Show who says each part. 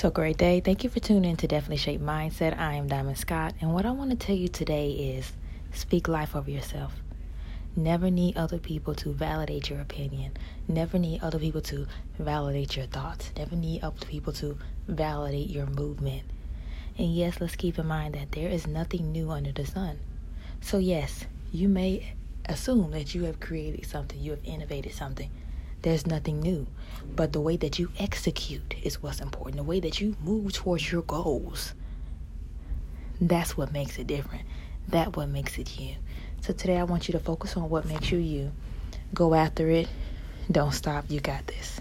Speaker 1: So, great day. Thank you for tuning in to Definitely Shape Mindset. I am Diamond Scott, and what I want to tell you today is speak life over yourself. Never need other people to validate your opinion. Never need other people to validate your thoughts. Never need other people to validate your movement. And yes, let's keep in mind that there is nothing new under the sun. So, yes, you may assume that you have created something, you have innovated something. There's nothing new. But the way that you execute is what's important. The way that you move towards your goals. That's what makes it different. That what makes it you. So today I want you to focus on what makes you you. Go after it. Don't stop. You got this.